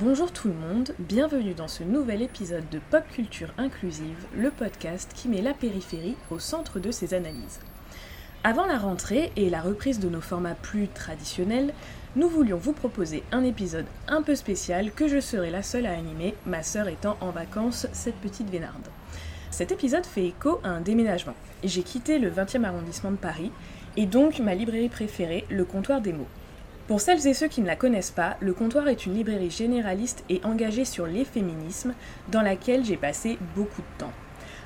Bonjour tout le monde, bienvenue dans ce nouvel épisode de Pop Culture Inclusive, le podcast qui met la périphérie au centre de ses analyses. Avant la rentrée et la reprise de nos formats plus traditionnels, nous voulions vous proposer un épisode un peu spécial que je serai la seule à animer, ma sœur étant en vacances, cette petite vénarde. Cet épisode fait écho à un déménagement. J'ai quitté le 20e arrondissement de Paris et donc ma librairie préférée, le comptoir des mots. Pour celles et ceux qui ne la connaissent pas, Le Comptoir est une librairie généraliste et engagée sur les féminismes, dans laquelle j'ai passé beaucoup de temps.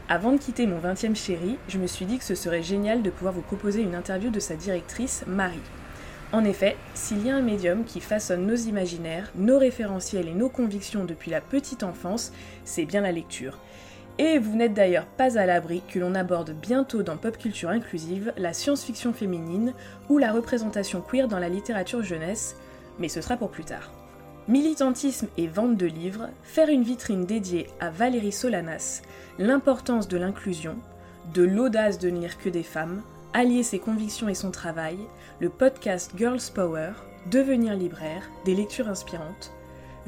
Avant de quitter mon 20e chéri, je me suis dit que ce serait génial de pouvoir vous proposer une interview de sa directrice, Marie. En effet, s'il y a un médium qui façonne nos imaginaires, nos référentiels et nos convictions depuis la petite enfance, c'est bien la lecture. Et vous n'êtes d'ailleurs pas à l'abri que l'on aborde bientôt dans Pop Culture Inclusive la science-fiction féminine ou la représentation queer dans la littérature jeunesse, mais ce sera pour plus tard. Militantisme et vente de livres, faire une vitrine dédiée à Valérie Solanas, l'importance de l'inclusion, de l'audace de ne lire que des femmes, allier ses convictions et son travail, le podcast Girls Power, devenir libraire, des lectures inspirantes,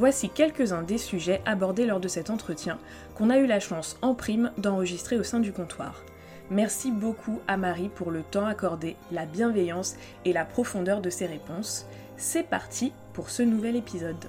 Voici quelques-uns des sujets abordés lors de cet entretien qu'on a eu la chance en prime d'enregistrer au sein du comptoir. Merci beaucoup à Marie pour le temps accordé, la bienveillance et la profondeur de ses réponses. C'est parti pour ce nouvel épisode.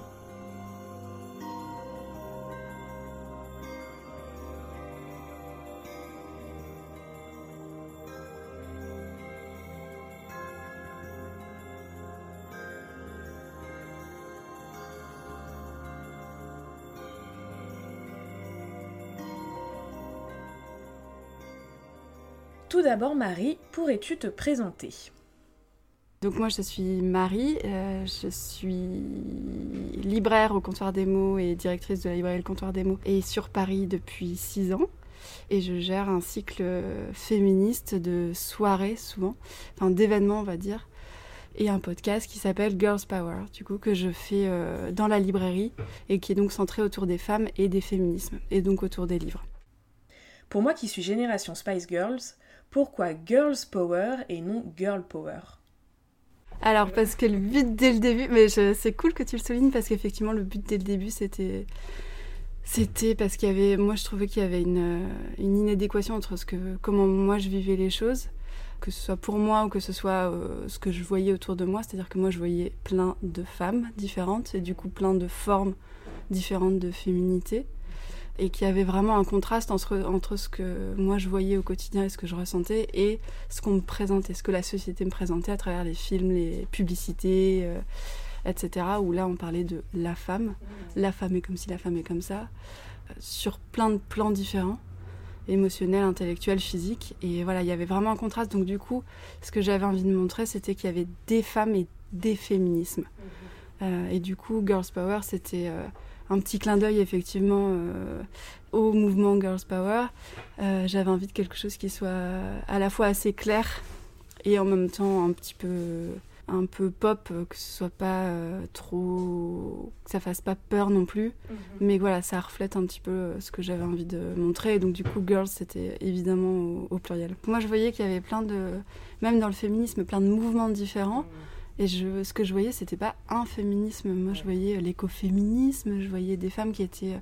Tout d'abord, Marie, pourrais-tu te présenter? Donc moi je suis Marie, euh, je suis libraire au comptoir des mots et directrice de la librairie Le Comptoir des mots et sur Paris depuis six ans. Et je gère un cycle féministe de soirées souvent, enfin d'événements on va dire, et un podcast qui s'appelle Girls Power, du coup que je fais euh, dans la librairie et qui est donc centré autour des femmes et des féminismes et donc autour des livres. Pour moi qui suis génération Spice Girls, pourquoi Girls Power et non Girl Power alors, parce que le but dès le début, mais c'est cool que tu le soulignes parce qu'effectivement, le but dès le début, c'était. C'était parce qu'il y avait. Moi, je trouvais qu'il y avait une, une, inadéquation entre ce que, comment moi je vivais les choses, que ce soit pour moi ou que ce soit euh, ce que je voyais autour de moi. C'est-à-dire que moi, je voyais plein de femmes différentes et du coup, plein de formes différentes de féminité et qu'il y avait vraiment un contraste entre, entre ce que moi je voyais au quotidien et ce que je ressentais et ce qu'on me présentait, ce que la société me présentait à travers les films, les publicités, euh, etc. Où là on parlait de la femme, la femme est comme si la femme est comme ça, euh, sur plein de plans différents émotionnels, intellectuels, physiques. Et voilà, il y avait vraiment un contraste. Donc du coup, ce que j'avais envie de montrer, c'était qu'il y avait des femmes et des féminismes. Euh, et du coup, Girls Power, c'était un petit clin d'œil effectivement euh, au mouvement Girls Power. Euh, j'avais envie de quelque chose qui soit à la fois assez clair et en même temps un petit peu un peu pop, que ce soit pas euh, trop, que ça fasse pas peur non plus, mhm. mais voilà, ça reflète un petit peu ce que j'avais envie de montrer. Et donc du coup, girls, c'était évidemment au, pluriel. Moi, je voyais qu'il y avait plein de, même dans le féminisme, plein de mouvements différents. Mhm. Et je, ce que je voyais, c'était pas un féminisme. Moi, je voyais l'écoféminisme, je voyais des femmes qui étaient euh,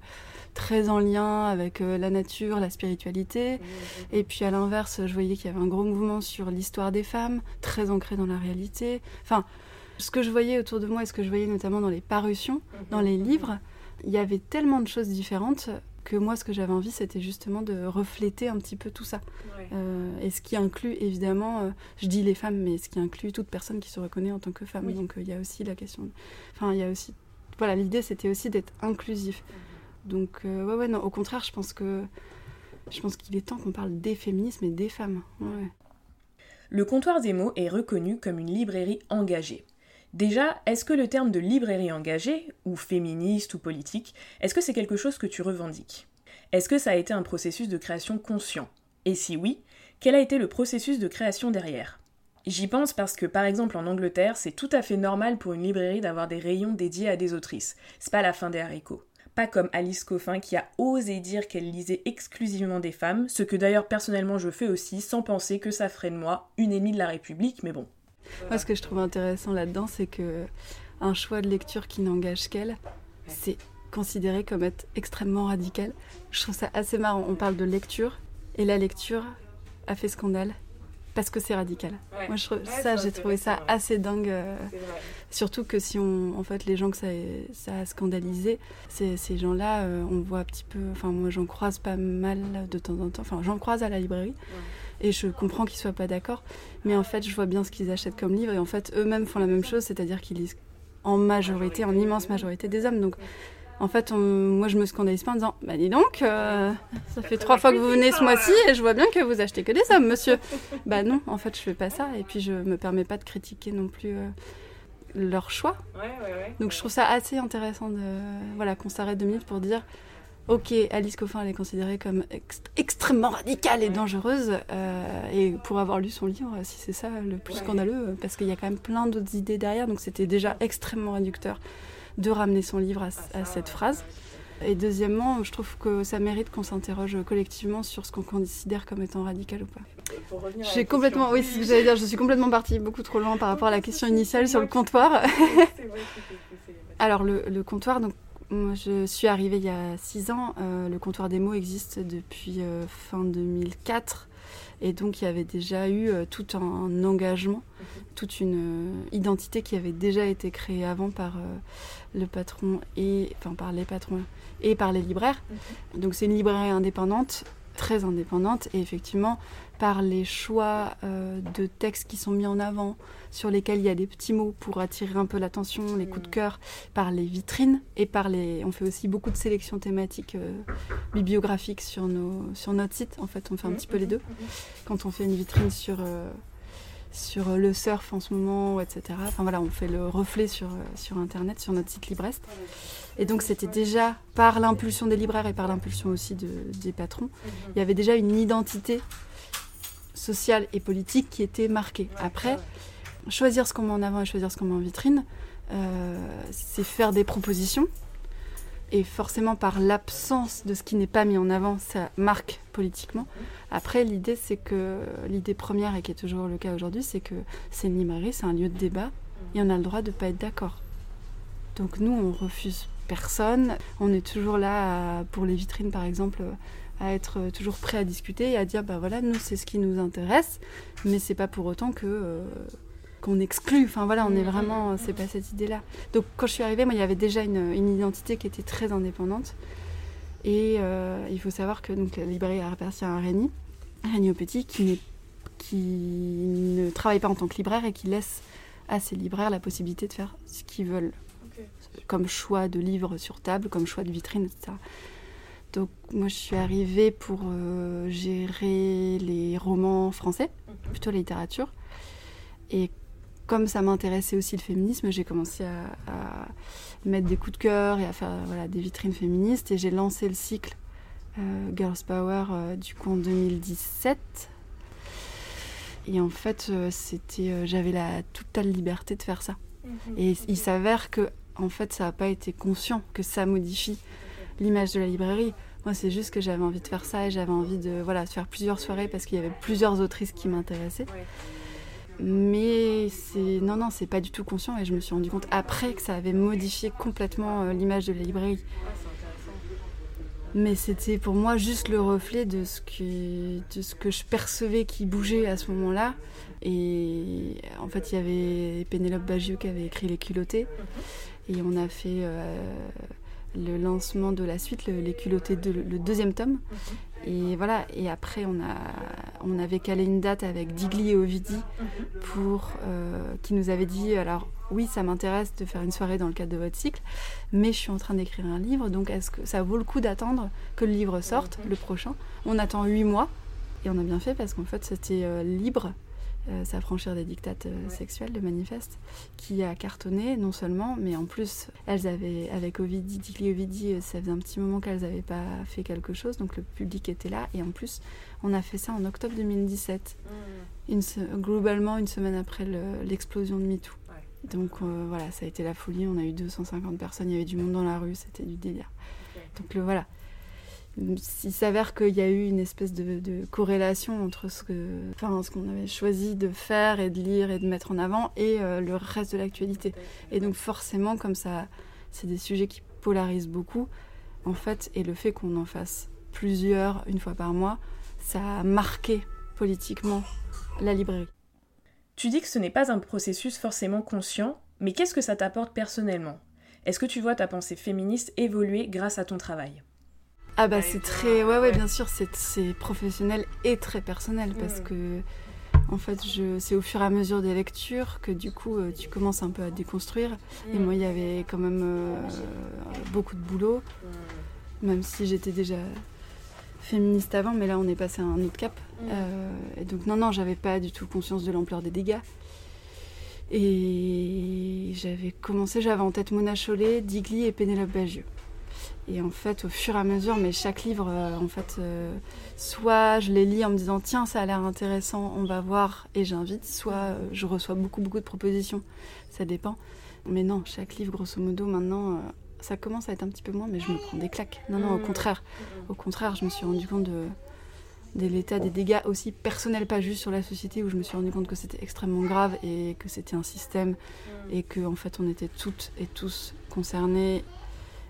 très en lien avec euh, la nature, la spiritualité. Et puis à l'inverse, je voyais qu'il y avait un gros mouvement sur l'histoire des femmes, très ancré dans la réalité. Enfin, ce que je voyais autour de moi et ce que je voyais notamment dans les parutions, dans les livres, il y avait tellement de choses différentes que moi, ce que j'avais envie, c'était justement de refléter un petit peu tout ça. Euh, et ce qui inclut, évidemment, euh, je dis les femmes, mais ce qui inclut toute personne qui se reconnaît en tant que femme. Donc euh, il y a aussi la question. Enfin, il y a aussi. Voilà, l'idée, c'était aussi d'être inclusif. Mhm. Donc, ouais, ouais, non, au contraire, je pense que. Je pense qu'il est temps qu'on parle des féminismes et des femmes. Ouais. Le comptoir des mots est reconnu comme une librairie engagée. Déjà, est-ce que le terme de librairie engagée, ou féministe ou politique, est-ce que c'est quelque chose que tu revendiques? Est-ce que ça a été un processus de création conscient? Et si oui, quel a été le processus de création derrière? J'y pense parce que par exemple en Angleterre, c'est tout à fait normal pour une librairie d'avoir des rayons dédiés à des autrices. C'est pas la fin des haricots. Pas comme Alice Coffin qui a osé dire qu'elle lisait exclusivement des femmes, ce que d'ailleurs personnellement je fais aussi sans penser que ça ferait de moi une ennemie de la République, mais bon, moi, ce que je trouve intéressant là-dedans, c'est que un choix de lecture qui n'engage qu'elle, c'est considéré comme être extrêmement radical. Je trouve ça assez marrant. On parle de lecture et la lecture a fait scandale parce que c'est radical. Moi, je trouve, ça, j'ai trouvé ça assez dingue. Euh, surtout que si on, en fait, les gens que ça, ça a scandalisé, ces gens-là, euh, on voit un petit peu. Enfin, moi, j'en croise pas mal de temps en temps. Enfin, j'en croise à la librairie. Et je comprends qu'ils soient pas d'accord, mais en fait, je vois bien ce qu'ils achètent comme livre, et en fait, eux-mêmes font la même chose, c'est-à-dire qu'ils lisent en majorité, en immense majorité des hommes. Donc, en fait, moi, je me scandalise pas en disant Bah, dis donc, euh, ça fait trois fois que vous venez ce mois-ci et je vois bien que vous achetez que des hommes, monsieur. bah, non, en fait, je fais pas ça. Et puis, je me permets pas de critiquer non plus euh, leur choix. Donc, je trouve ça assez intéressant de, voilà, qu'on s'arrête deux minutes pour dire Ok, Alice Coffin, elle est considérée comme extrêmement radicale et dangereuse. Euh, et pour avoir lu son livre, si c'est ça le plus scandaleux, parce qu'il y a quand même plein d'autres idées derrière, donc c'était déjà extrêmement réducteur de ramener son livre à, cette phrase. Et deuxièmement, je trouve que ça mérite qu'on s'interroge collectivement sur ce qu'on considère comme étant radical ou pas. J'ai complètement, oui, ce que j'allais dire. Je suis complètement partie beaucoup trop loin par rapport à la question initiale sur le comptoir. Alors le, comptoir, donc moi, je suis arrivée il y a six ans. Euh, le comptoir des mots existe depuis euh, fin 2004. Et donc il y avait déjà eu euh, tout un, engagement, toute une identité qui avait déjà été créée avant par le patron et enfin par les patrons et par les libraires. Donc c'est une librairie indépendante, très indépendante et effectivement par les choix euh, de textes qui sont mis en avant, sur lesquels il y a des petits mots pour attirer un peu l'attention, les coups de mm. cœur, par les vitrines et par les. On fait aussi beaucoup de sélections thématiques euh, bibliographiques sur, nos, sur notre site. En fait, on fait un petit peu les deux. Quand on fait une vitrine sur. Euh, sur le surf en ce moment, etc. Enfin voilà, on fait le reflet sur, sur Internet, sur notre site Librest. Et donc c'était déjà par l'impulsion des libraires et par l'impulsion aussi de, des patrons, il y avait déjà une identité sociale et politique qui était marquée. Après, choisir ce qu'on met en avant et choisir ce qu'on met en vitrine, euh, c'est faire des propositions. Et forcément, par l'absence de ce qui n'est pas mis en avant, ça marque politiquement. Après, l'idée, c'est que l'idée première, et qui est toujours le cas aujourd'hui, c'est que c'est une librairie, c'est un lieu de débat, et on a le droit de ne pas être d'accord. Donc nous, on refuse personne. On est toujours là pour les vitrines, par exemple, à être euh, toujours prêt à discuter et à dire bah voilà nous c'est ce qui nous intéresse mais c'est pas pour autant que euh, qu'on exclut. Enfin voilà on est vraiment c'est pas cette idée là donc quand je suis arrivée moi il y avait déjà une, identité qui était très indépendante. Et euh, il faut savoir que donc la librairie appartient à Rémi Rémi Petit qui qui ne travaille pas en tant que libraire et qui laisse à ses libraires la possibilité de faire ce qu'ils veulent comme choix de livres sur table comme choix de vitrine etc donc moi je suis arrivée pour euh, gérer les romans français, mhm. plutôt la littérature. Et comme ça m'intéressait aussi le féminisme, j'ai commencé à, mettre des coups de cœur et à faire voilà, des vitrines féministes. Et j'ai lancé le cycle euh, Girls Power euh, du coup en 2017. Et en fait, c'était, j'avais la totale liberté de faire ça. Mhm. Et il s'avère que en fait, ça n'a pas été conscient que ça modifie l'image de la librairie. Moi, c'est juste que j'avais envie de faire ça et j'avais envie de, voilà, faire plusieurs soirées parce qu'il y avait plusieurs autrices qui m'intéressaient. Mais c'est non, non, c'est pas du tout conscient et je me suis rendu compte après que ça avait modifié complètement euh, l'image de la librairie. Mais c'était pour moi juste le reflet de ce, que, de ce que je percevais qui bougeait à ce moment-là. Et en fait, il y avait Pénélope Bagieux qui avait écrit Les culottés. Et on a fait euh, le lancement de la suite, le, les culottés, de, le deuxième tome. Et voilà, et après on, a, on avait calé une date avec Digli et Ovidi pour, euh, qui nous avait dit, alors oui, ça m'intéresse de faire une soirée dans le cadre de votre cycle, mais je suis en train d'écrire un livre, donc est-ce que ça vaut le coup d'attendre que le livre sorte, le prochain? On attend huit mois, et on a bien fait parce qu'en fait c'était euh, libre euh, s'affranchir des dictates euh, sexuels, de manifeste, qui a cartonné non seulement, mais en plus, elles avaient, avec Ovidie, Dili Ovidie, euh, ça faisait un petit moment qu'elles n'avaient pas fait quelque chose, donc le public était là, et en plus, on a fait ça en octobre 2017, mm. une, globalement une semaine après l'explosion de MeToo. Donc voilà, ça a été la folie, on a eu 250 personnes, il y avait du monde dans la rue, c'était du délire. Donc le voilà, il s'avère qu'il y a eu une espèce de, corrélation entre ce que, enfin, ce qu'on avait choisi de faire et de lire et de mettre en avant et euh, le reste de l'actualité. Et donc forcément, comme ça, c'est des sujets qui polarise beaucoup, en fait, et le fait qu'on en fasse plusieurs une fois par mois, ça a marqué politiquement la librairie. Tu dis que ce n'est pas un processus forcément conscient, mais qu'est-ce que ça t'apporte personnellement? Est-ce que tu vois ta pensée féministe évoluer grâce à ton travail? Ah bah c'est très... Ouais ouais bien sûr, c'est professionnel et très personnel parce que en fait, c'est au fur et à mesure des lectures que du coup, euh, tu commences un peu à déconstruire. Et mm. moi, il y avait quand même euh, beaucoup de boulot, mm. même si j'étais déjà féministe avant, mais là, on est passé à un autre cap. Mm. Euh, et donc, non, non, j'avais pas du tout conscience de l'ampleur des dégâts. Et j'avais commencé, j'avais en tête Mona Chollet, Digli et Pénélope Bagieux. Et en fait, au fur et à mesure, mais chaque livre, euh, en fait, euh, soit je les lis en me disant tiens, ça a l'air intéressant, on va voir et j'invite, soit euh, je reçois beaucoup, beaucoup de propositions. Ça dépend. Mais non, chaque livre, grosso modo, maintenant, ça commence à être un petit peu moins, mais je me prends des claques. Non, non, au mmh. contraire. Au contraire, je me suis rendu compte de, de l'état des dégâts aussi personnels, pas juste sur la société, où je me suis rendu compte que c'était extrêmement grave et que c'était un système mmh. et que en fait on était toutes et tous concernés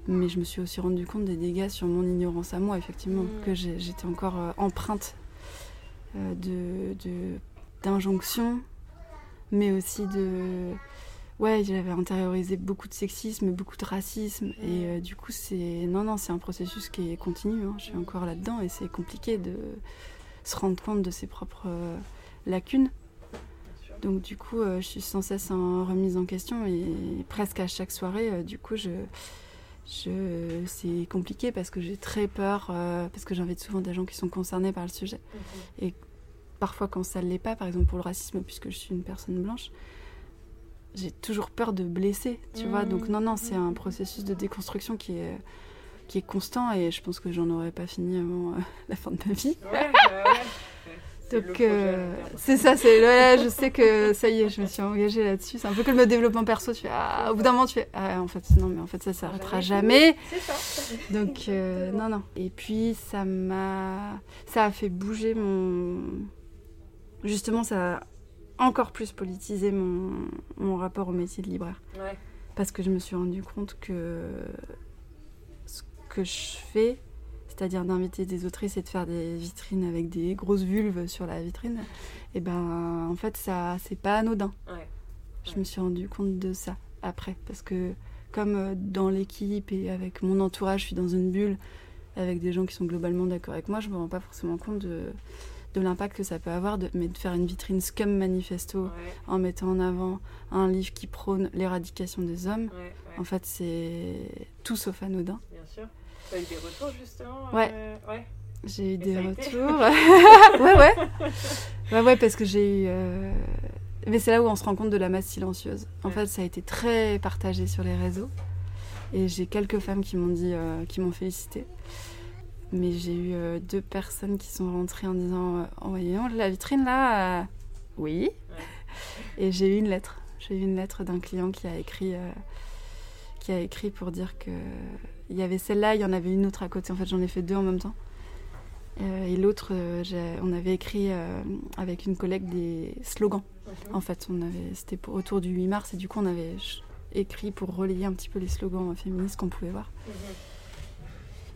mais je me suis aussi rendu compte des dégâts sur mon ignorance à moi, effectivement, mm. que j'étais encore euh, empreinte euh, de d'injonctions, mais aussi de... Ouais, j'avais intériorisé beaucoup de sexisme, beaucoup de racisme, mm. et euh, du coup, c'est... Non, non, c'est un processus qui est continu, hein. je suis encore là-dedans, et c'est compliqué de se rendre compte de ses propres lacunes. Donc du coup, je suis sans cesse en remise en question, et presque à chaque soirée, du coup, je c'est compliqué parce que j'ai très peur, euh, parce que j'invite souvent des gens qui sont concernés par le sujet. Et parfois, quand ça ne l'est pas, par exemple pour le racisme, puisque je suis une personne blanche, j'ai toujours peur de blesser, tu vois. Donc, non, non, c'est un processus de déconstruction qui est, qui est constant et je pense que j'en aurais pas fini avant euh, la fin de ma vie. Ouais, bah ouais. Donc euh, c'est ça, c'est là, je sais que ça y est, je me suis engagée là-dessus. C'est un peu comme le développement perso. Tu fais, ah, au bout d'un moment, tu fais, ah, en fait, non, mais en fait, ça s'arrêtera jamais. Ça. Donc euh, non, non. Et puis ça m'a, ça a fait bouger mon, justement, ça a encore plus politisé mon, mon rapport au métier de libraire. Ouais. Parce que je me suis rendu compte que ce que je fais c'est-à-dire d'inviter des autrices et de faire des vitrines avec des grosses vulves sur la vitrine, et eh ben en fait ça c'est pas anodin. Je me suis rendu compte de ça après parce que comme euh, dans l'équipe et avec mon entourage, je suis dans une bulle avec des gens qui sont globalement d'accord avec moi, je me rends pas forcément compte de, de l'impact que ça peut avoir, de, mais de faire une vitrine Scum Manifesto en mettant en avant un livre qui prône l'éradication des hommes. En fait, c'est tout sauf anodin. Bien sûr. T'as eu des retours justement Ouais. Euh, ouais. J'ai eu des retours. ouais, ouais. Ouais, ouais, parce que j'ai eu. Euh, mais c'est là où on se rend compte de la masse silencieuse. En fait, ça a été très partagé sur les réseaux. Et j'ai quelques femmes qui m'ont dit, euh, qui m'ont félicité. Mais j'ai eu deux personnes qui sont rentrées en disant Oh, voyons, la vitrine là, oui. Et j'ai eu une lettre. J'ai eu une lettre d'un client qui a écrit, qui a écrit pour dire que il y avait celle-là, il y en avait une autre à côté. En fait, j'en ai fait deux en même temps. Euh, et l'autre, euh, on avait écrit euh, avec une collègue des slogans. En fait, on avait, c'était autour du 8 mars et du coup, on avait écrit pour relayer un petit peu les slogans féministes qu'on pouvait voir.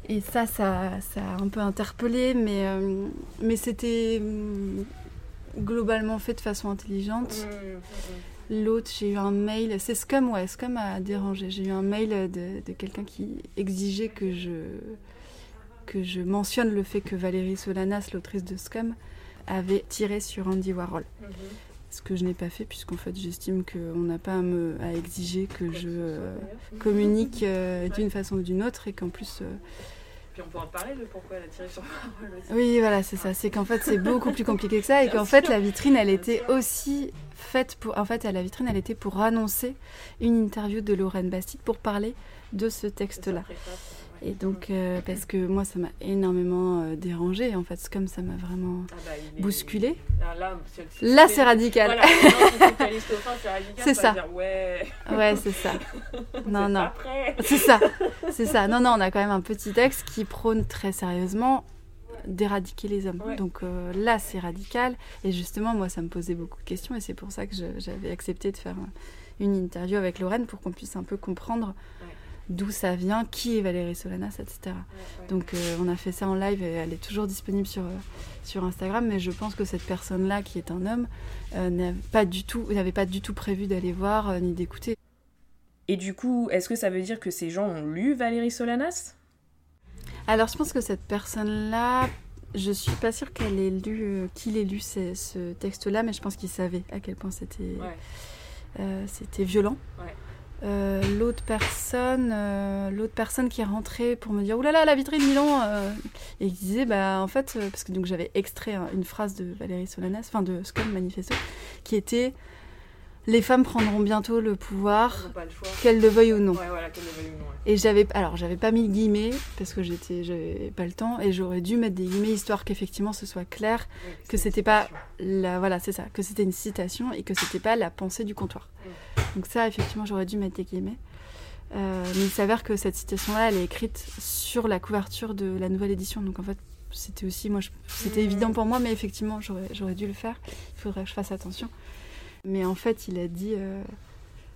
Et ça, ça, ça, a un peu interpellé, mais, mais c'était mm, globalement fait de façon intelligente. Mhm, L'autre, j'ai eu un mail, c'est Scum, ouais, Scum a dérangé. J'ai eu un mail de, quelqu'un qui exigeait que je, que je mentionne le fait que Valérie Solanas, l'autrice de Scum, avait tiré sur Andy Warhol. Mhm. Ce que je n'ai pas fait, puisqu'en fait, j'estime qu'on n'a pas à, me, à exiger que je euh, communique euh, d'une façon ou d'une autre et qu'en plus. Euh, puis on peut en parler de pourquoi elle a tiré sur Warhol aussi. Oui, voilà, c'est ça. C'est qu'en fait, c'est beaucoup plus compliqué que ça et qu'en fait, la vitrine, elle était aussi faite pour. En fait, à la vitrine, elle était pour annoncer une interview de Lorraine Bastide pour parler de ce texte-là. Et donc, euh, parce que moi, ça m'a énormément euh, dérangé. En fait, comme ça m'a vraiment ah bah, bousculé. Là, c'est radical. c'est ça. ouais, ouais c'est ça. Non, non. C'est ça. C'est ça. Non, non, on a quand même un petit texte qui prône très sérieusement d'éradiquer les hommes. Donc euh, là, c'est radical. Et justement, moi, ça me posait beaucoup de questions. Et c'est pour ça que j'avais accepté de faire une interview avec Lorraine pour qu'on puisse un peu comprendre d'où ça vient, qui est Valérie Solanas, etc. Donc on a fait ça en live et elle est toujours disponible sur, sur Instagram, mais je pense que cette personne-là, qui est un homme, n'avait pas du tout, pas du tout prévu d'aller voir ni d'écouter. Et du coup, est-ce que ça veut dire que ces gens ont lu Valérie Solanas? Alors, je pense que cette personne-là, je suis pas sûre qu'elle ait lu, euh, qu'il ait lu ce, texte-là, mais je pense qu'il savait à quel point c'était, euh, c'était violent. Euh, l'autre personne, l'autre personne qui est rentrée pour me dire oulala la vitrine Milan et qui disait bah en fait parce que donc j'avais extrait une phrase de Valérie Solanas, enfin de Scott Manifesto, qui était les femmes prendront bientôt le pouvoir, qu'elles le veuillent ou non. Et j'avais, alors j'avais pas mis guillemets parce que j'étais, j'avais pas le temps et j'aurais dû mettre des guillemets histoire qu'effectivement ce soit clair que c'était pas la, voilà c'est ça, que c'était une citation et que c'était pas la pensée du comptoir. Donc ça effectivement j'aurais dû mettre des guillemets. Euh, mais il s'avère que cette citation-là, elle est écrite sur la couverture de la nouvelle édition. Donc en fait, c'était aussi, moi, c'était mmh. évident pour moi, mais effectivement, j'aurais dû le faire. Il faudrait que je fasse attention. Mais en fait, il a dit. Euh,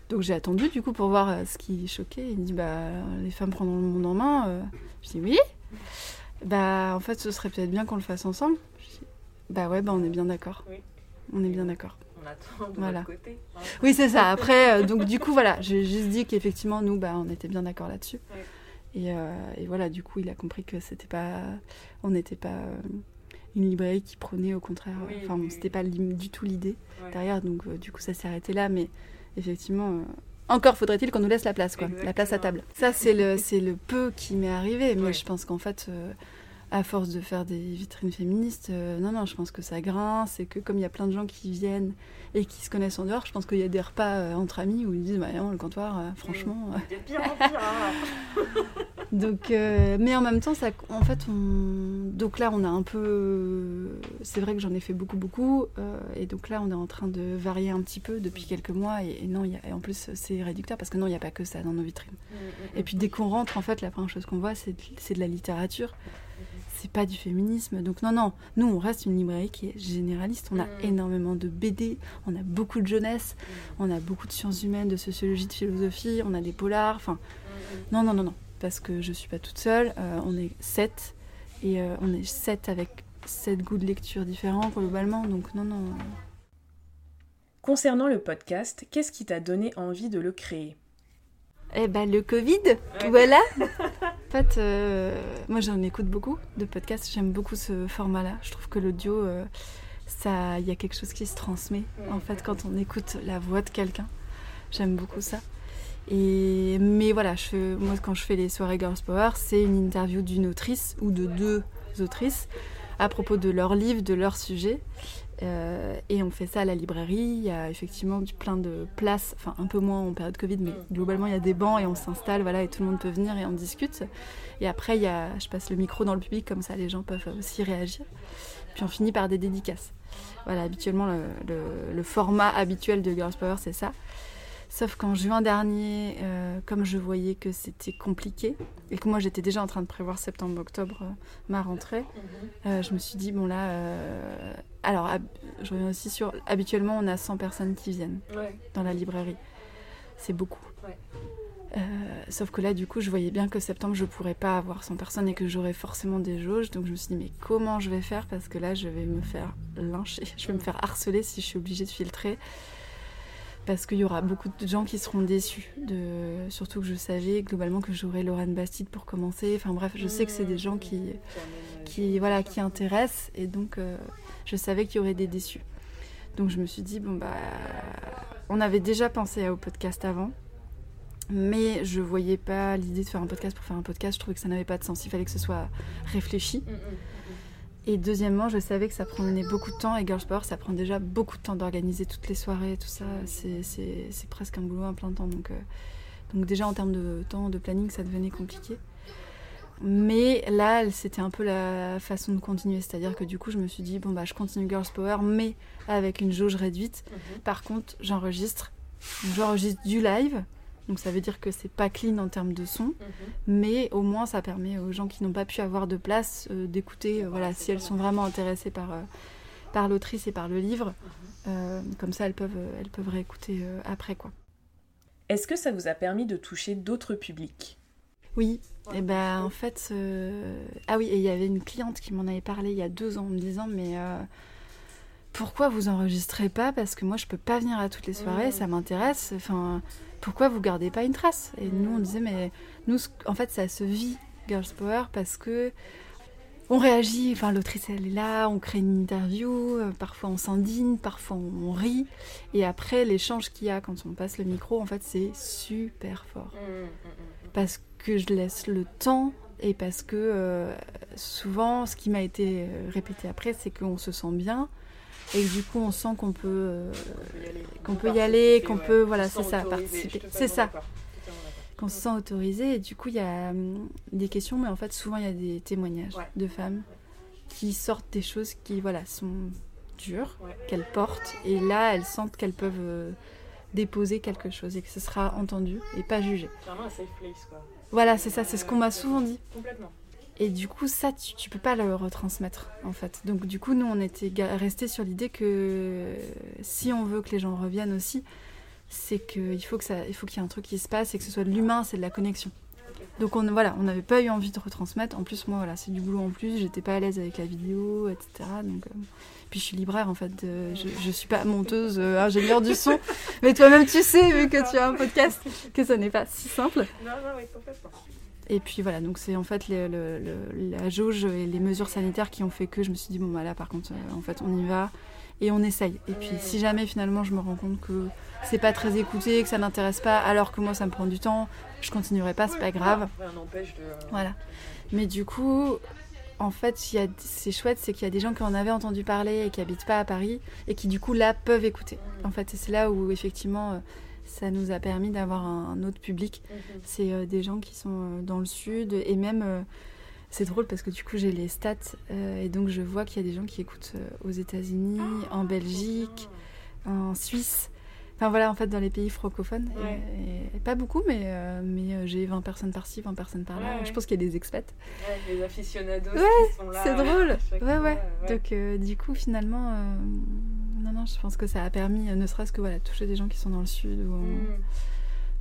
donc j'ai attendu du coup pour voir euh, ce qui choquait. Il me dit bah les femmes prendront le monde en main. Euh. Je dis oui. Bah en fait ce serait peut-être bien qu'on le fasse ensemble. bah ouais bah on est bien d'accord. On est bien d'accord. On attend de voilà. côté. Hein. Oui c'est ça. Après donc du coup voilà j'ai juste dit qu'effectivement nous bah on était bien d'accord là-dessus. Et, et, voilà du coup il a compris que c'était pas on n'était pas une librairie qui prenait au contraire. enfin, c'était pas du tout l'idée derrière, donc euh, du coup, ça s'est arrêté là. Mais effectivement, euh, encore faudrait-il qu'on nous laisse la place, quoi, la place à table. Ça, c'est le, c'est le peu qui m'est arrivé, mais je pense qu'en fait. Euh, à force de faire des vitrines féministes, non, non, je pense que ça grince et que comme il y a plein de gens qui viennent et qui se connaissent en dehors, je pense qu'il y a des repas entre amis où ils disent, bah, non, le comptoir, franchement. pire en pire, hein. Donc, euh, mais en même temps, ça, en fait, on... donc là, on a un peu. C'est vrai que j'en ai fait beaucoup, beaucoup, euh, et donc là, on est en train de varier un petit peu depuis quelques mois. Et, non, y a... en plus, c'est réducteur parce que non, il n'y a pas que ça dans nos vitrines. Mm, mm, mm. Et puis dès qu'on rentre, en fait, la première chose qu'on voit, c'est de... de la littérature. C'est pas du féminisme. Donc non, non, nous, on reste une librairie qui est généraliste. On a énormément de BD, on a beaucoup de jeunesse, on a beaucoup de sciences humaines, de sociologie, de philosophie, on a des polars. Enfin, non, non, non, non parce que je suis pas toute seule. Euh, on est sept et euh, on est sept avec sept goûts de lecture différents globalement. Donc non, non. Concernant le podcast, qu'est-ce qui t'a donné envie de le créer? Eh ben le Covid, voilà. en fait, euh, moi j'en écoute beaucoup de podcasts. J'aime beaucoup ce format-là. Je trouve que l'audio, ça, il y a quelque chose qui se transmet. En fait, quand on écoute la voix de quelqu'un, j'aime beaucoup ça. Et, mais voilà, je, moi quand je fais les soirées Girls Power, c'est une interview d'une autrice ou de deux autrices à propos de leur livre, de leur sujet. Euh, et on fait ça à la librairie. Il y a effectivement plein de places, enfin un peu moins en période Covid, mais globalement il y a des bancs et on s'installe, voilà, et tout le monde peut venir et on discute. Et après, il y a, je passe le micro dans le public, comme ça les gens peuvent aussi réagir. Puis on finit par des dédicaces. Voilà, habituellement le, le format habituel de Girls Power, c'est ça. Sauf qu'en juin dernier, euh, comme je voyais que c'était compliqué et que moi j'étais déjà en train de prévoir septembre-octobre euh, ma rentrée, mhm. euh, je me suis dit, bon là, alors je reviens aussi sur, habituellement on a 100 personnes qui viennent dans la librairie. C'est beaucoup. sauf que là, du coup, je voyais bien que septembre, je pourrais pas avoir 100 personnes et que j'aurais forcément des jauges. Donc je me suis dit, mais comment je vais faire? Parce que là, je vais me faire lyncher, je vais me faire harceler si je suis obligée de filtrer parce qu'il y aura beaucoup de gens qui seront déçus. Surtout que je savais globalement que j'aurais Lorraine Bastide pour commencer. Enfin bref, je sais que c'est des gens qui, qui, voilà, qui intéressent et donc euh, je savais qu'il y aurait des déçus. Donc je me suis dit, bon bah, on avait déjà pensé au podcast avant, mais je voyais pas l'idée de faire un podcast pour faire un podcast. Je trouvais que ça n'avait pas de sens. Il fallait que ce soit réfléchi. Et deuxièmement, je savais que ça prenait beaucoup de temps et Girls Power, ça prend déjà beaucoup de temps d'organiser toutes les soirées, tout ça. C'est presque un boulot à plein temps. Donc, euh, donc déjà en termes de temps, de planning, ça devenait compliqué. Mais là, c'était un peu la façon de continuer. C'est-à-dire que du coup, je me suis dit, bon, bah, je continue Girls Power, mais avec une jauge réduite. Mhm. Par contre, j'enregistre. J'enregistre du live donc ça veut dire que c'est pas clean en termes de son, mhm. mais au moins ça permet aux gens qui n'ont pas pu avoir de place euh, d'écouter, euh, voilà, si elles sont vraiment intéressées par, euh, par l'autrice et par le livre. Mhm. comme ça, elles peuvent, elles peuvent réécouter après quoi. Est-ce que ça vous a permis de toucher d'autres publics? Oui, et ben en fait, euh, ah oui, et il y avait une cliente qui m'en avait parlé il y a deux ans en me disant mais euh, pourquoi vous enregistrez pas Parce que moi je peux pas venir à toutes les soirées, Mmh. ça m'intéresse. Enfin, pourquoi vous gardez pas une trace Et nous on disait mais nous en fait ça se vit Girls Power parce que on réagit, enfin l'autrice elle est là, on crée une interview, euh, parfois on s'indigne, parfois on rit, et après l'échange qu'il y a quand on passe le micro, en fait c'est super fort. Parce que je laisse le temps et parce que euh, souvent ce qui m'a été euh, répété après c'est qu'on se sent bien et que du coup on sent qu'on peut euh, qu'on peut y aller, qu'on peut voilà c'est ça participer, c'est ça qu'on se sent autorisé et du coup il y a hum, des questions mais en fait souvent il y a des témoignages Ouais. de femmes qui sortent des choses qui voilà sont dures Ouais. qu'elles portent et là elles sentent qu'elles peuvent euh, déposer quelque chose et que ce sera entendu et pas jugé. Vraiment un safe place, quoi. Voilà, c'est ça, c'est ce qu'on m'a souvent dit. Complètement. Et du coup, ça, tu, tu peux pas le retransmettre, en fait. Donc, du coup, nous, on était restés sur l'idée que si on veut que les gens reviennent aussi, c'est qu'il faut qu'il y ait un truc qui se passe et que ce soit de l'humain, c'est de la connexion. Donc, on, voilà, on n'avait pas eu envie de retransmettre. En plus, moi, voilà, c'est du boulot en plus. J'étais pas à l'aise avec la vidéo, etc. Donc, euh, puis je suis libraire, en fait. je, je suis pas monteuse, euh, ingénieure du son. Mais toi-même, tu sais, vu que tu as un podcast, que ça n'est pas si simple. Non, non, oui, complètement. Et puis voilà, donc c'est en fait le- le- le- la jauge et les mesures sanitaires qui ont fait que je me suis dit, bon bah là par contre, euh, en fait on y va et on essaye. Et puis si jamais finalement je me rends compte que c'est pas très écouté, que ça n'intéresse pas, alors que moi ça me prend du temps, je continuerai pas, c'est pas grave. De. Voilà. Mais du coup, en fait, il y a- c'est chouette, c'est qu'il y a des gens qui en avaient entendu parler et qui habitent pas à Paris et qui du coup là peuvent écouter. En fait, c'est là où effectivement euh, ça nous a permis d'avoir un, un autre public. Mhm. C'est euh, des gens qui sont euh, dans le sud et même euh, c'est drôle parce que du coup j'ai les stats euh, et donc je vois qu'il y a des gens qui écoutent euh, aux États-Unis, en Belgique, en Suisse. Enfin voilà, en fait dans les pays francophones. Et- Ouais. Et, et pas beaucoup, mais, euh, mais j'ai 20 personnes par-ci, 20 personnes par-là. Ouais, ouais. Je pense qu'il y a des expats. Ouais, les aficionados Ouais, qui sont là. C'est drôle. Ouais, ouais. Donc du coup finalement, non, je pense que ça a permis, euh, ne serait-ce que voilà, toucher des gens qui sont dans le sud ou Mm.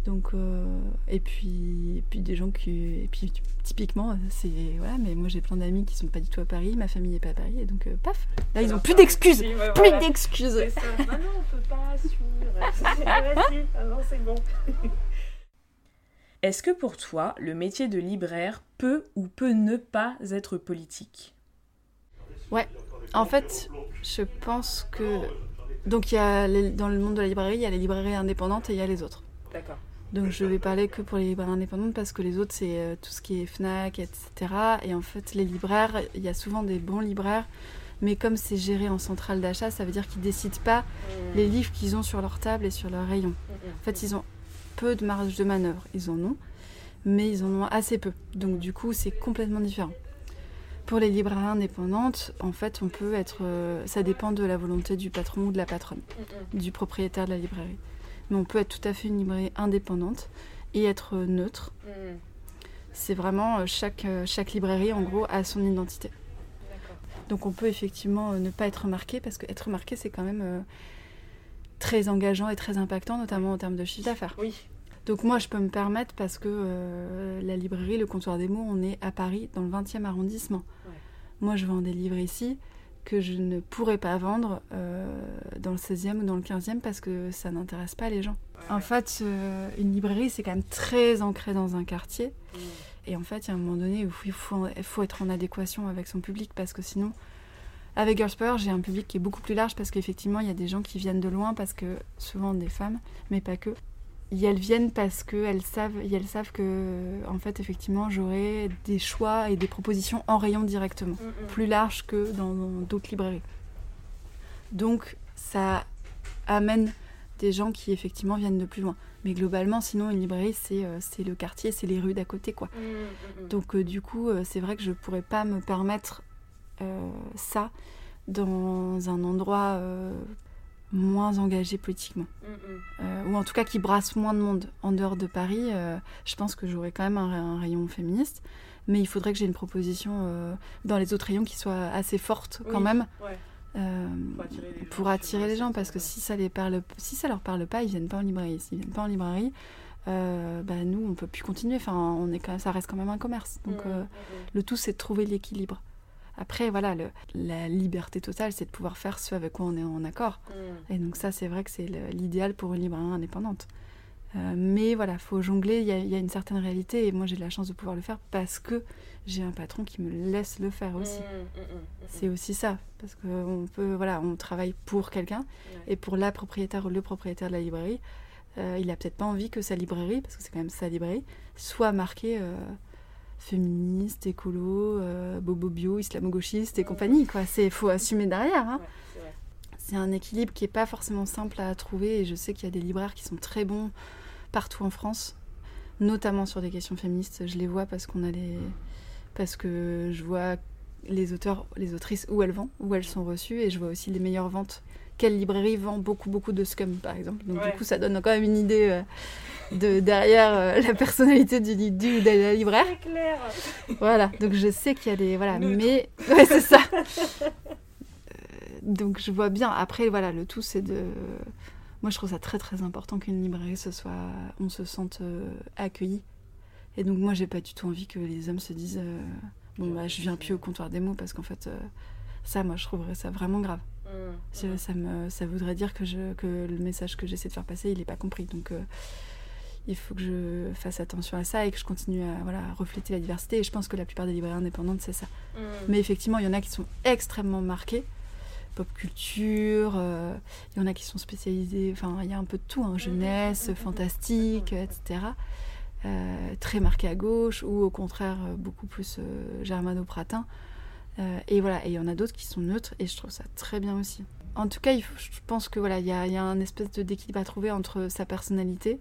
donc, euh, et puis, et puis des gens qui, et puis typiquement, c'est voilà, mais moi j'ai plein d'amis qui sont pas du tout à Paris, ma famille est pas à Paris, et donc euh, paf, là ils ont plus d'excuses, ouais, plus voilà. d'excuses. C'est ça. Non, non, on peut pas suivre. Vas-y, ah non, c'est bon. Est-ce que pour toi, le métier de libraire peut ou peut ne pas être politique? En fait, je pense que donc il y a les- dans le monde de la librairie, il y a les librairies indépendantes et il y a les autres. D'accord. Donc je vais parler que pour les libraires indépendantes parce que les autres c'est euh, tout ce qui est Fnac, etc. Et en fait les libraires, il y a souvent des bons libraires, mais comme c'est géré en centrale d'achat, ça veut dire qu'ils décident pas les livres qu'ils ont sur leur table et sur leur rayon. En fait ils ont peu de marge de manœuvre, ils en ont, mais ils en ont assez peu. Donc du coup c'est complètement différent. Pour les librairies indépendantes, en fait on peut être, euh, ça dépend de la volonté du patron ou de la patronne du propriétaire de la librairie. Mais on peut être tout à fait une librairie indépendante et être euh, neutre. C'est vraiment euh, chaque, chaque librairie, en gros, a son identité. Donc on peut effectivement ne pas être remarqué, parce que être remarqué, c'est quand même euh, très engageant et très impactant, notamment en termes de chiffre d'affaires. Oui. Donc moi, je peux me permettre, parce que euh, la librairie, le comptoir des mots, on est à Paris, dans le 20e arrondissement. Ouais. Moi, je vends des livres ici que je ne pourrais pas vendre euh, dans le 16e ou dans le 15e parce que ça n'intéresse pas les gens. En fait, euh, une librairie, c'est quand même très ancré dans un quartier. Mm. Et en fait, il y a un moment donné où il faut, il faut être en adéquation avec son public parce que sinon, avec Girls Power, j'ai un public qui est beaucoup plus large parce qu'effectivement, il y a des gens qui viennent de loin parce que souvent des femmes, mais pas que. Et elles viennent parce qu'elles savent, et elles savent que, en fait, effectivement, j'aurai des choix et des propositions en rayon directement Mm, plus large que dans d'autres librairies. Donc ça amène des gens qui effectivement viennent de plus loin. Mais globalement, sinon, une librairie, c'est euh, le quartier, c'est les rues d'à côté, quoi. mm. Donc euh, du coup, euh, c'est vrai que je pourrais pas me permettre ça dans un endroit moins engagé politiquement. Mm, Euh, ou en tout cas qui brasse moins de monde. En dehors de Paris, euh, je pense que j'aurais quand même un, un rayon féministe, mais il faudrait que j'ai une proposition euh, dans les autres rayons qui soit assez forte quand Oui, même Ouais. Pour attirer les gens, pour c'est attirer vrai, les gens, c'est parce que si ça les parle, si ça leur parle pas, ils viennent pas en librairie. S'ils viennent pas en librairie, bah, nous, on peut plus continuer. Enfin, on est quand même, ça reste quand même un commerce. Donc, mmh, le tout, c'est de trouver l'équilibre. Après, voilà, le- la liberté totale, c'est de pouvoir faire ce avec quoi on est en accord. mmh. Et donc ça, c'est vrai que c'est l'idéal pour une librairie indépendante. Euh, mais voilà, faut jongler, il y, a- il y a une certaine réalité, et moi j'ai de la chance de pouvoir le faire parce que j'ai un patron qui me laisse le faire aussi. Mmh, mmh, mmh, mmh. C'est aussi ça, parce qu'on peut, voilà, on travaille pour quelqu'un, et pour la propriétaire ou le propriétaire de la librairie, euh, il a peut-être pas envie que sa librairie, parce que c'est quand même sa librairie, soit marquée euh, féministe, écolo, euh, bobo bio, islamo-gauchiste et compagnie. Quoi, c'est faut assumer derrière. Hein. Ouais, c'est un équilibre qui est pas forcément simple à trouver, et je sais qu'il y a des libraires qui sont très bons partout en France, notamment sur des questions féministes. Je les vois parce qu'on a les, parce que je vois les auteurs, les autrices où elles vendent, où elles sont reçues, et je vois aussi les meilleures ventes. Quelle librairie vend beaucoup beaucoup de scum par exemple. Donc Ouais. du coup ça donne quand même une idée euh, de derrière euh, la personnalité du, du ou de la libraire. C'est clair. Voilà, donc je sais qu'il y a des. Voilà, Neutre. mais. Ouais, c'est ça. Euh, donc je vois bien. Après, voilà, le tout, c'est de. Moi, je trouve ça très très important qu'une librairie, ce soit. On se sente accueilli. Et donc, moi, j'ai pas du tout envie que les hommes se disent. Bon, bah, je viens plus au comptoir des mots parce qu'en fait, ça, moi, je trouverais ça vraiment grave. Mmh, Ça, ça me, ça voudrait dire que, je, que le message que j'essaie de faire passer, il n'est pas compris. Donc, euh, il faut que je fasse attention à ça et que je continue à voilà, à refléter la diversité. Et je pense que la plupart des librairies indépendantes, c'est ça. Mmh. Mais effectivement, il y en a qui sont extrêmement marqués. Pop culture, euh, il y en a qui sont spécialisés, enfin, il y a un peu de tout, hein, jeunesse, mhm, mhm. fantastique, etc. Euh, très marqué à gauche, ou au contraire, beaucoup plus germano-pratin. Euh, et voilà, et il y en a d'autres qui sont neutres, et je trouve ça très bien aussi. En tout cas, il faut- je pense que voilà, il y a, il y a un espèce de d'équilibre à trouver entre sa personnalité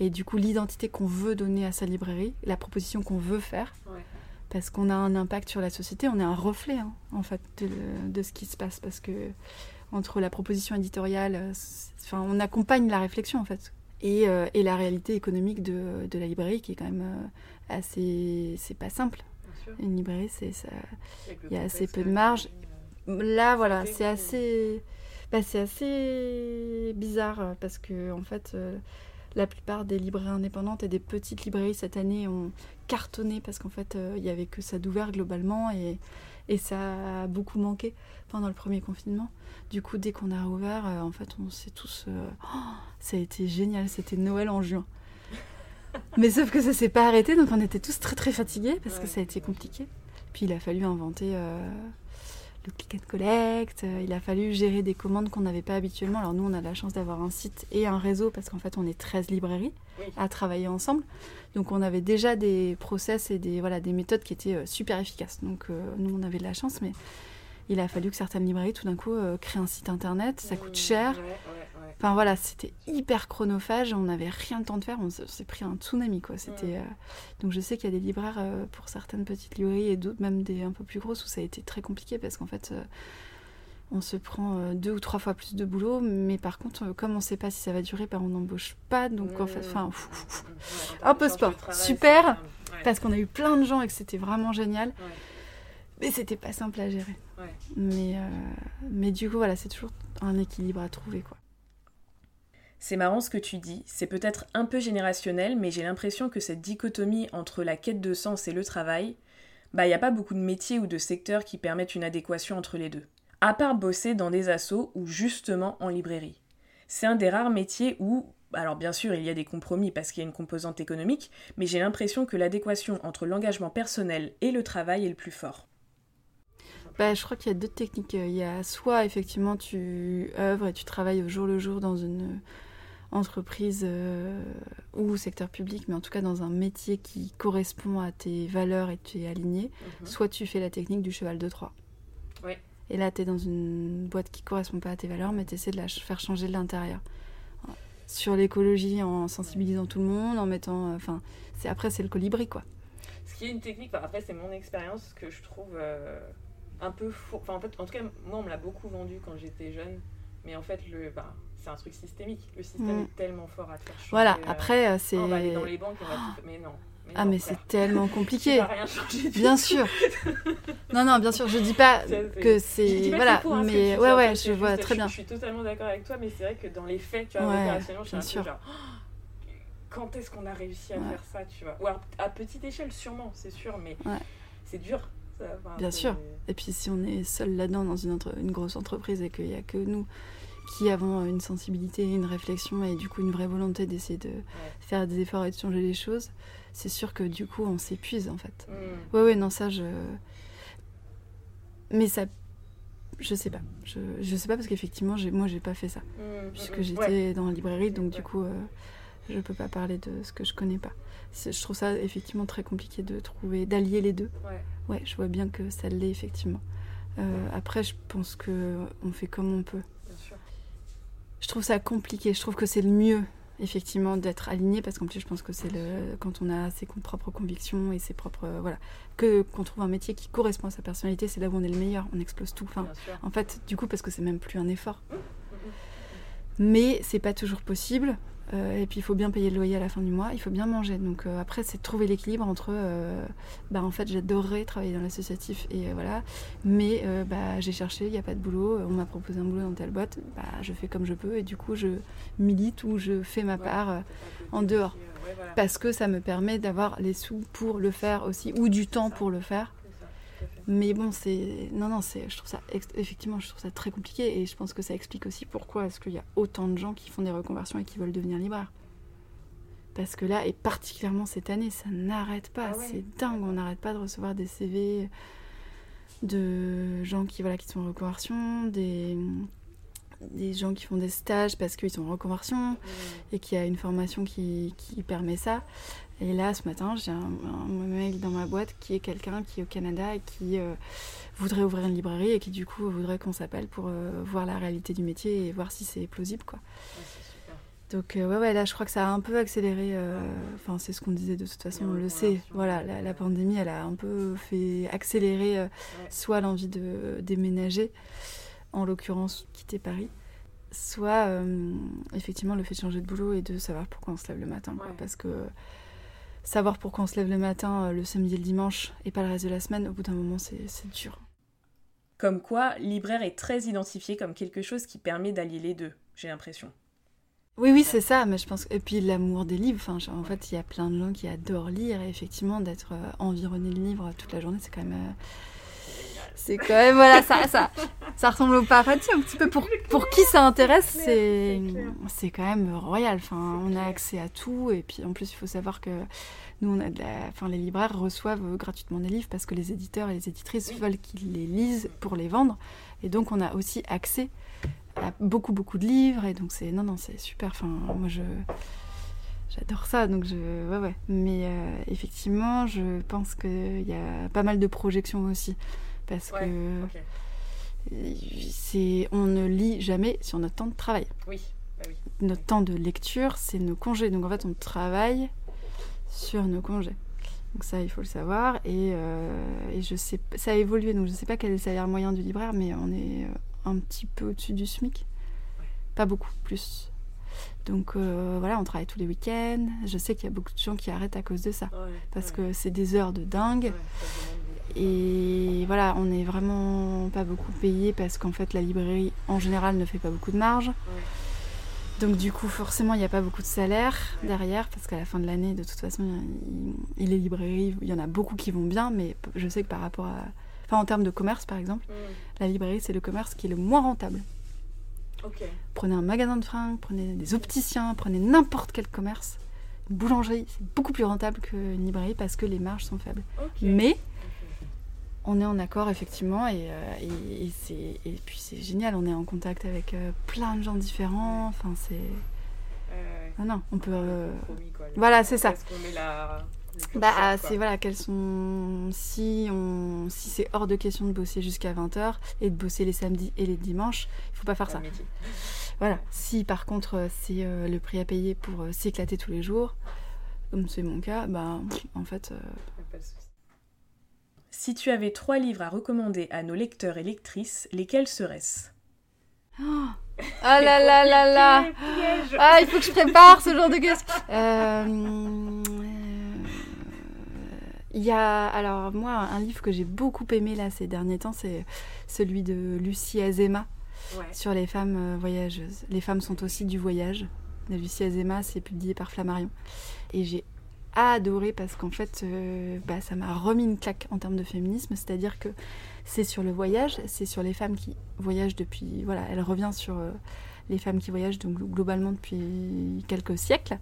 et du coup l'identité qu'on veut donner à sa librairie, la proposition qu'on veut faire, Ouais. parce qu'on a un impact sur la société, on est un reflet hein, en fait de, de ce qui se passe, parce que entre la proposition éditoriale, euh, enfin, on accompagne la réflexion en fait, et, euh, et la réalité économique de, de la librairie qui est quand même euh, assez, c'est pas simple. Sûr. Une librairie, c'est ça. Il y a assez peu de marge. librairie, Là, voilà, c'est assez, bah, c'est assez bizarre euh, parce que en fait, euh, la plupart des librairies indépendantes et des petites librairies cette année ont cartonné parce qu'en fait, euh, il y avait que ça d'ouvert globalement et, et ça a beaucoup manqué pendant le premier confinement. Du coup, dès qu'on a rouvert, euh, en fait, on s'est tous, euh, oh, ça a été génial. C'était Noël en juin. Mais sauf que ça s'est pas arrêté, donc on était tous très très fatigués parce que ça a été compliqué. Puis il a fallu inventer euh, le click and collect, euh, il a fallu gérer des commandes qu'on n'avait pas habituellement. Alors nous, on a la chance d'avoir un site et un réseau parce qu'en fait, on est 13 librairies Oui. à travailler ensemble. Donc on avait déjà des process et des, voilà, des méthodes qui étaient euh, super efficaces. Donc nous, on avait de la chance, mais il a fallu que certaines librairies, tout d'un coup, créent un site internet. Ça coûte Mmh, cher. ouais, ouais. Enfin voilà, c'était hyper chronophage, on n'avait rien le temps de faire, on s'est pris un tsunami quoi. C'était euh, donc je sais qu'il y a des libraires euh, pour certaines petites librairies et d'autres même des un peu plus grosses où ça a été très compliqué parce qu'en fait euh, on se prend deux ou trois fois plus de boulot, mais par contre comme on ne sait pas si ça va durer, ben, on n'embauche pas donc en fait, enfin termes de sport. Super. ouais, parce qu'on a eu plein de gens et que c'était vraiment génial, ouais, mais c'était pas simple à gérer. ouais. Mais mais du coup voilà, c'est toujours un équilibre à trouver quoi. C'est marrant ce que tu dis, c'est peut-être un peu générationnel, mais j'ai l'impression que cette dichotomie entre la quête de sens et le travail, bah il n'y a pas beaucoup de métiers ou de secteurs qui permettent une adéquation entre les deux. À part bosser dans des assos ou justement en librairie. C'est un des rares métiers où, alors bien sûr il y a des compromis parce qu'il y a une composante économique, mais j'ai l'impression que l'adéquation entre l'engagement personnel et le travail est le plus fort. Bah, je crois qu'il y a deux techniques. Il y a soit effectivement tu œuvres et tu travailles au jour le jour dans une entreprise euh, ou secteur public, mais en tout cas dans un métier qui correspond à tes valeurs et tu es aligné. Soit tu fais la technique du cheval de Troie. Oui. Et là, tu es dans une boîte qui correspond pas à tes valeurs, mais tu essaies de la faire changer de l'intérieur. Sur l'écologie, en sensibilisant tout le monde, en mettant. Enfin, c'est après, c'est le colibri, quoi. Ce qui est une technique, enfin, après c'est mon expérience que je trouve euh, un peu faux. Enfin, en fait, en tout cas, moi on me l'a beaucoup vendu quand j'étais jeune, mais en fait, le, bah, c'est un truc systémique. Le système Mm. est tellement fort à te faire changer. Voilà, euh, après, euh, c'est. on va aller dans les banques, on va tout... Mais non. Ah, non, mais c'est tellement compliqué. rien changer Bien tout. sûr. Non, non, bien sûr, je dis pas que c'est. Voilà, hein, mais ouais, ouais, je vois juste- très je- bien. Je suis totalement d'accord avec toi, mais c'est vrai que dans les faits, tu vois, Ouais, opérationnellement, je suis un peu genre. quand est-ce qu'on a réussi à faire ça, tu vois? Ou à, petite échelle, sûrement, c'est sûr, mais c'est dur. Bien sûr. Et puis si on est seul là-dedans dans une, une grosse entreprise et qu'il n'y a que nous qui avons une sensibilité, une réflexion et du coup une vraie volonté d'essayer de faire des efforts et de changer les choses, c'est sûr que du coup on s'épuise en fait. Mm. Ouais, ouais, non, ça je. Mais ça. Je sais pas. Je, je sais pas parce qu'effectivement, moi j'ai pas fait ça. Mm, puisque mm, j'étais dans la librairie, donc du coup, euh, je peux pas parler de ce que je connais pas. Je trouve ça effectivement très compliqué de trouver, d'allier les deux. Ouais. je vois bien que ça l'est effectivement. Euh, après, je pense que on fait comme on peut. Je trouve ça compliqué. Je trouve que c'est le mieux, effectivement, d'être aligné parce qu'en plus, je pense que c'est le quand on a ses propres convictions et ses propres euh, voilà que qu'on trouve un métier qui correspond à sa personnalité, c'est là où on est le meilleur. On explose tout. Enfin, en fait, du coup, parce que c'est même plus un effort. Mmh, mmh. Mais c'est pas toujours possible. Euh, et puis il faut bien payer le loyer à la fin du mois, il faut bien manger. Donc euh, après, c'est trouver l'équilibre entre, euh, bah, en fait, j'adorerais travailler dans l'associatif et voilà, mais bah, j'ai cherché, il n'y a pas de boulot, on m'a proposé un boulot dans telle boîte, bah, je fais comme je peux et du coup, je milite ou je fais ma part en dehors. Parce que ça me permet d'avoir les sous pour le faire aussi, ou du temps pour le faire. Mais bon, c'est. Non, non, c'est. Je trouve ça. Effectivement, je trouve ça très compliqué et je pense que ça explique aussi pourquoi est-ce qu'il y a autant de gens qui font des reconversions et qui veulent devenir libraires. Parce que là, et particulièrement cette année, ça n'arrête pas. Ah c'est dingue, on n'arrête pas de recevoir des CV de gens qui, voilà, qui sont en reconversion, des, des gens qui font des stages parce qu'ils sont en reconversion mmh. et qu'il y a une formation qui, qui permet ça. Et là, ce matin, j'ai un, mail dans ma boîte qui est quelqu'un qui est au Canada et qui euh, voudrait ouvrir une librairie et qui du coup voudrait qu'on s'appelle pour euh, voir la réalité du métier et voir si c'est plausible. quoi. Donc euh, ouais, ouais, là je crois que ça a un peu accéléré, enfin c'est ce qu'on disait de toute façon, on le sait, voilà, la, pandémie elle a un peu fait accélérer soit l'envie de déménager, en l'occurrence quitter Paris, soit effectivement le fait de changer de boulot et de savoir pourquoi on se lève le matin, quoi, parce que savoir pourquoi on se lève le matin, euh, le samedi et le dimanche, et pas le reste de la semaine, au bout d'un moment, c'est dur. Comme quoi, libraire est très identifié comme quelque chose qui permet d'allier les deux, j'ai l'impression. Oui, oui, c'est ça, mais je pense. Et puis l'amour des livres, enfin, en fait, il y a plein de gens qui adorent lire, et effectivement, d'être euh, environné de livres toute la journée, c'est quand même. Euh, c'est quand même, voilà, ça, ça, ça ressemble au paradis un petit peu. Pour, pour qui ça intéresse, c'est, c'est quand même royal. Enfin, on a accès à tout. Et puis en plus, il faut savoir que nous, on a de la, enfin, les libraires reçoivent gratuitement des livres parce que les éditeurs et les éditrices veulent qu'ils les lisent pour les vendre. Et donc, on a aussi accès à beaucoup, beaucoup de livres. Et donc, c'est, non, non, c'est super. Enfin, moi, je. J'adore ça, donc je. Ouais, ouais. Mais euh, effectivement, je pense qu'il y a pas mal de projections aussi parce que c'est on ne lit jamais sur notre temps de travail. Oui. Bah notre temps de lecture, c'est nos congés. Donc en fait, on travaille sur nos congés. Donc ça, il faut le savoir. Et, euh, et, je sais, ça a évolué. Donc je ne sais pas quel est le salaire moyen du libraire, mais on est euh, un petit peu au-dessus du SMIC. Pas beaucoup, plus. Donc euh, voilà, on travaille tous les week-ends. Je sais qu'il y a beaucoup de gens qui arrêtent à cause de ça. parce que c'est des heures de dingue. Et voilà, on n'est vraiment pas beaucoup payé parce qu'en fait la librairie en général ne fait pas beaucoup de marge. Donc du coup forcément il n'y a pas beaucoup de salaire derrière parce qu'à la fin de l'année de toute façon il, les librairies, il y en a beaucoup qui vont bien mais je sais que par rapport à... Enfin en termes de commerce par exemple, la librairie c'est le commerce qui est le moins rentable. Prenez un magasin de fringues, prenez des opticiens, prenez n'importe quel commerce. Une boulangerie, c'est beaucoup plus rentable qu'une librairie parce que les marges sont faibles. Mais on est en accord effectivement et, euh, et, et puis c'est génial, on est en contact avec euh, plein de gens différents. Enfin c'est. non, non, on peut. Euh, voilà, c'est ça. Bah, c'est voilà, quels sont. Si, on... si c'est hors de question de bosser jusqu'à 20h et de bosser les samedis et les dimanches, il faut pas faire ça. Voilà. Si par contre c'est le prix à payer pour s'éclater tous les jours, comme c'est mon cas, bah en fait. Si tu avais trois livres à recommander à nos lecteurs et lectrices, lesquels seraient-ce? Oh Ah là là là là Ah, il faut que je prépare ce genre de questions. Euh, il y a, alors moi, un livre que j'ai beaucoup aimé là ces derniers temps, c'est celui de Lucie Azema sur les femmes euh, voyageuses. Les femmes sont aussi du voyage. de Lucie Azema, c'est publié par Flammarion. Et j'ai adoré parce qu'en fait, euh, bah, ça m'a remis une claque en termes de féminisme, c'est-à-dire que c'est sur le voyage, c'est sur les femmes qui voyagent depuis. Voilà, elle revient sur euh, les femmes qui voyagent donc, globalement depuis quelques siècles.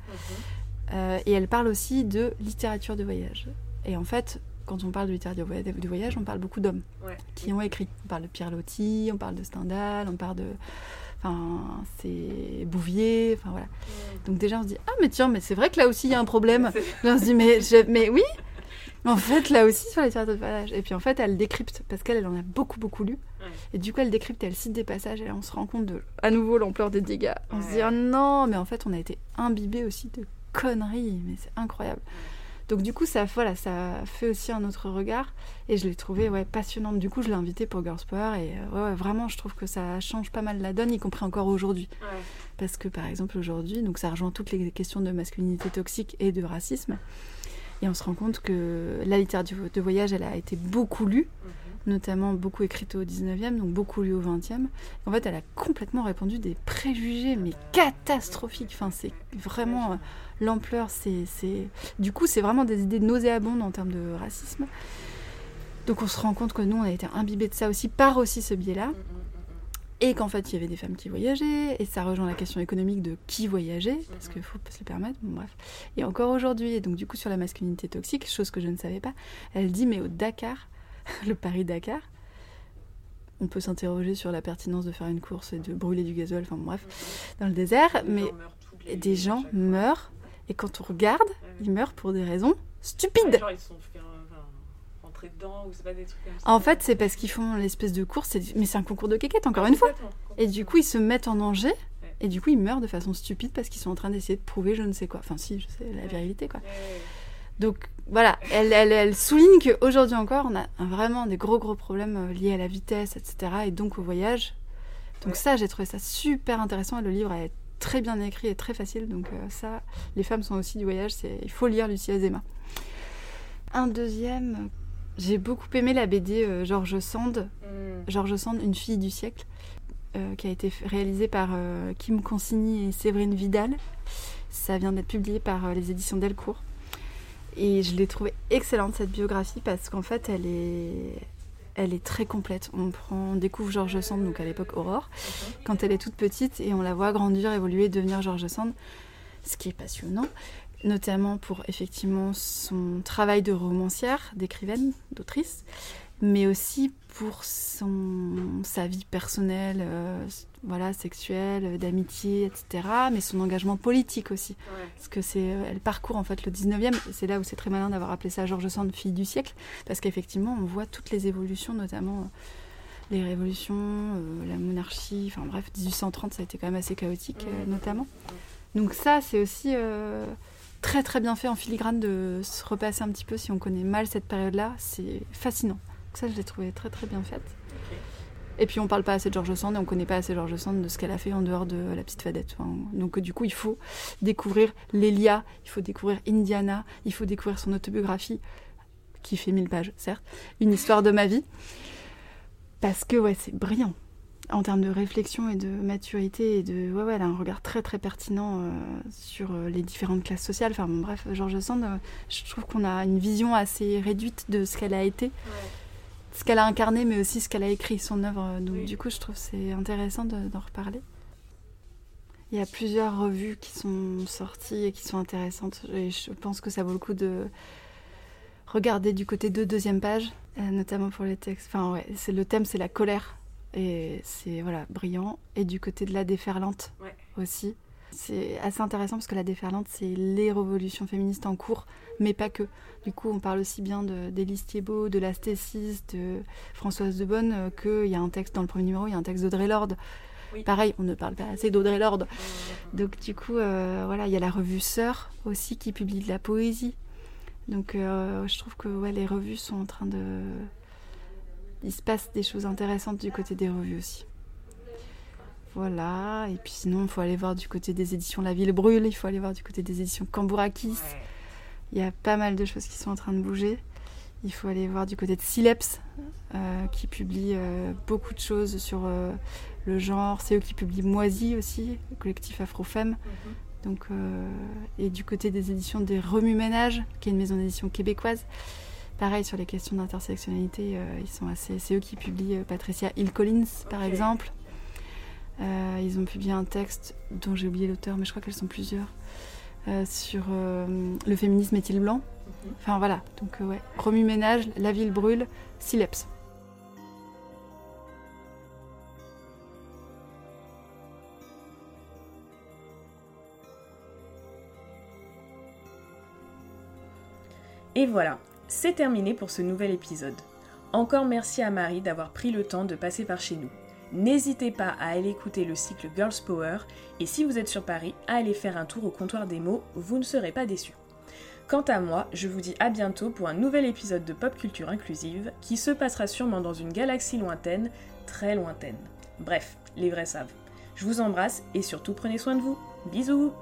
Euh, et elle parle aussi de littérature de voyage. Et en fait, quand on parle de littérature de voy- de voyage, on parle beaucoup d'hommes Ouais. qui ont écrit. On parle de Pierre Loti, on parle de Stendhal, on parle de. Enfin, c'est Bouvier, enfin voilà. Donc déjà, on se dit Ah, mais tiens, mais c'est vrai que là aussi, il y a un problème. On se dit Mais, je- mais oui En fait, là aussi, sur la littérature de voyage. Et puis en fait, elle décrypte, parce qu'elle elle en a beaucoup, beaucoup lu. Ouais. Et du coup, elle décrypte, elle cite des passages, et là, on se rend compte de, à nouveau, l'ampleur des dégâts. On se dit. Ah non, mais en fait, on a été imbibé aussi de conneries, mais c'est incroyable. Donc du coup, ça, voilà, ça fait aussi un autre regard. Et je l'ai trouvé ouais, passionnante. Du coup, je l'ai invitée pour Girls Power. Et euh, ouais, vraiment, je trouve que ça change pas mal la donne, y compris encore aujourd'hui. Ouais. Parce que par exemple, aujourd'hui, donc ça rejoint toutes les questions de masculinité toxique et de racisme. Et on se rend compte que la littérature de voyage, elle a été beaucoup lue. Notamment beaucoup écrite au 19e, donc beaucoup lue au 20e. En fait, elle a complètement répandu des préjugés, mais catastrophiques. Enfin, c'est vraiment euh, l'ampleur, c'est, c'est... Du coup, c'est vraiment des idées nauséabondes en termes de racisme. Donc on se rend compte que nous, on a été imbibés de ça aussi, par aussi ce biais-là. Et qu'en fait, il y avait des femmes qui voyageaient, et ça rejoint la question économique de qui voyageait, parce qu'il faut se le permettre, bon bref. Et encore aujourd'hui, et donc du coup sur la masculinité toxique, chose que je ne savais pas, elle dit, mais au Dakar, le Paris-Dakar, on peut s'interroger sur la pertinence de faire une course et de brûler du gasoil, enfin bref, dans le désert, mhm. Mais des gens meurent, et quand on regarde, Ouais. ils meurent pour des raisons Ouais, stupides. genre, ils sont fait rentrer dedans ou c'est pas des trucs comme ça. En fait, c'est parce qu'ils font l'espèce de course, mais c'est un concours de quéquettes, encore une fois. Et du coup, ils se mettent en danger. Et du coup, ils meurent de façon stupide parce qu'ils sont en train d'essayer de prouver je ne sais quoi. Enfin, si, je sais, la virilité, quoi. Donc, voilà, elle, elle, elle souligne qu'aujourd'hui encore, on a vraiment des gros, gros problèmes euh, liés à la vitesse, etc. Et donc au voyage. Donc Ouais. ça, j'ai trouvé ça super intéressant. Et le livre est très bien écrit et très facile. Donc euh, ça, les femmes sont aussi du voyage. C'est, il faut lire Lucie Azema. Un deuxième, j'ai beaucoup aimé la BD euh, George Sand. Mhm. George Sand, Une fille du siècle, euh, qui a été réalisée par Kim Consigny et Séverine Vidal. Ça vient d'être publié par les éditions Delcourt. Et je l'ai trouvée excellente cette biographie parce qu'en fait elle est, elle est très complète. On, prend, on découvre George Sand, donc à l'époque Aurore, quand elle est toute petite et on la voit grandir, évoluer, devenir George Sand, ce qui est passionnant, notamment pour effectivement son travail de romancière, d'écrivaine, d'autrice, mais aussi pour son, sa vie personnelle, euh, voilà, sexuelle, euh, d'amitié, etc., mais son engagement politique aussi. Ouais. Parce que c'est, euh, elle parcourt en fait le 19e, et c'est là où c'est très malin d'avoir appelé ça Georges Sand, fille du siècle, parce qu'effectivement on voit toutes les évolutions, notamment euh, les révolutions, euh, la monarchie, enfin bref, 1830 ça a été quand même assez chaotique notamment. Donc ça c'est aussi très très bien fait en filigrane de se repasser un petit peu si on connaît mal cette période-là, c'est fascinant. Ça je l'ai trouvé très très bien faite. Et puis on parle pas assez de George Sand et on connaît pas assez George Sand de ce qu'elle a fait en dehors de La Petite Fadette. Donc du coup il faut découvrir Lélia, il faut découvrir Indiana, il faut découvrir son autobiographie qui fait 1000 pages certes, une histoire de ma vie. Parce que ouais c'est brillant en termes de réflexion et de maturité et de ouais ouais elle a un regard très très pertinent euh, sur euh, les différentes classes sociales. Enfin bref George Sand, euh, je trouve qu'on a une vision assez réduite de ce qu'elle a été. Ce qu'elle a incarné, mais aussi ce qu'elle a écrit, son œuvre. Donc Oui. du coup, je trouve que c'est intéressant de- d'en reparler. Il y a plusieurs revues qui sont sorties et qui sont intéressantes. Et je pense que ça vaut le coup de regarder du côté de deuxième page, euh, notamment pour les textes. Enfin ouais, c'est le thème, c'est la colère. Et c'est voilà brillant. Et du côté de la déferlante Ouais. aussi. C'est assez intéressant parce que la déferlante, c'est les révolutions féministes en cours, mais pas que. Du coup, on parle aussi bien d'Élise Thiebaud, de l'Astécis, de Françoise de Bonne, euh, qu'il y a un texte dans le premier numéro, il y a un texte d'Audrey Lorde. Oui. Pareil, on ne parle pas assez d'Audrey Lorde. Donc du coup, euh, voilà, il y a la revue Sœur aussi qui publie de la poésie. Donc euh, je trouve que ouais, les revues sont en train de... Il se passe des choses intéressantes du côté des revues aussi. Voilà, et puis sinon, il faut aller voir du côté des éditions La Ville Brûle, il faut aller voir du côté des éditions Cambourakis. Il y a pas mal de choses qui sont en train de bouger. Il faut aller voir du côté de Sileps, euh, qui publie euh, beaucoup de choses sur euh, le genre. C'est eux qui publient Moisy aussi, le collectif Afrofemme. Mhm. Donc, et du côté des éditions des Remue Ménage, qui est une maison d'édition québécoise, pareil sur les questions d'intersectionnalité, ils sont assez. C'est eux qui publient Patricia Hill Collins, par exemple. Ils ont publié un texte dont j'ai oublié l'auteur, mais je crois qu'elles sont plusieurs, sur le féminisme est-il blanc? Enfin voilà, donc ouais, remue ménage, la ville brûle, Sileps. Et voilà, c'est terminé pour ce nouvel épisode. Encore merci à Marie d'avoir pris le temps de passer par chez nous. N'hésitez pas à aller écouter le cycle Girls Power et si vous êtes sur Paris, à aller faire un tour au comptoir des mots, vous ne serez pas déçus. Quant à moi, je vous dis à bientôt pour un nouvel épisode de Pop Culture Inclusive qui se passera sûrement dans une galaxie lointaine, très lointaine. Bref, les vrais savent. Je vous embrasse et surtout prenez soin de vous. Bisous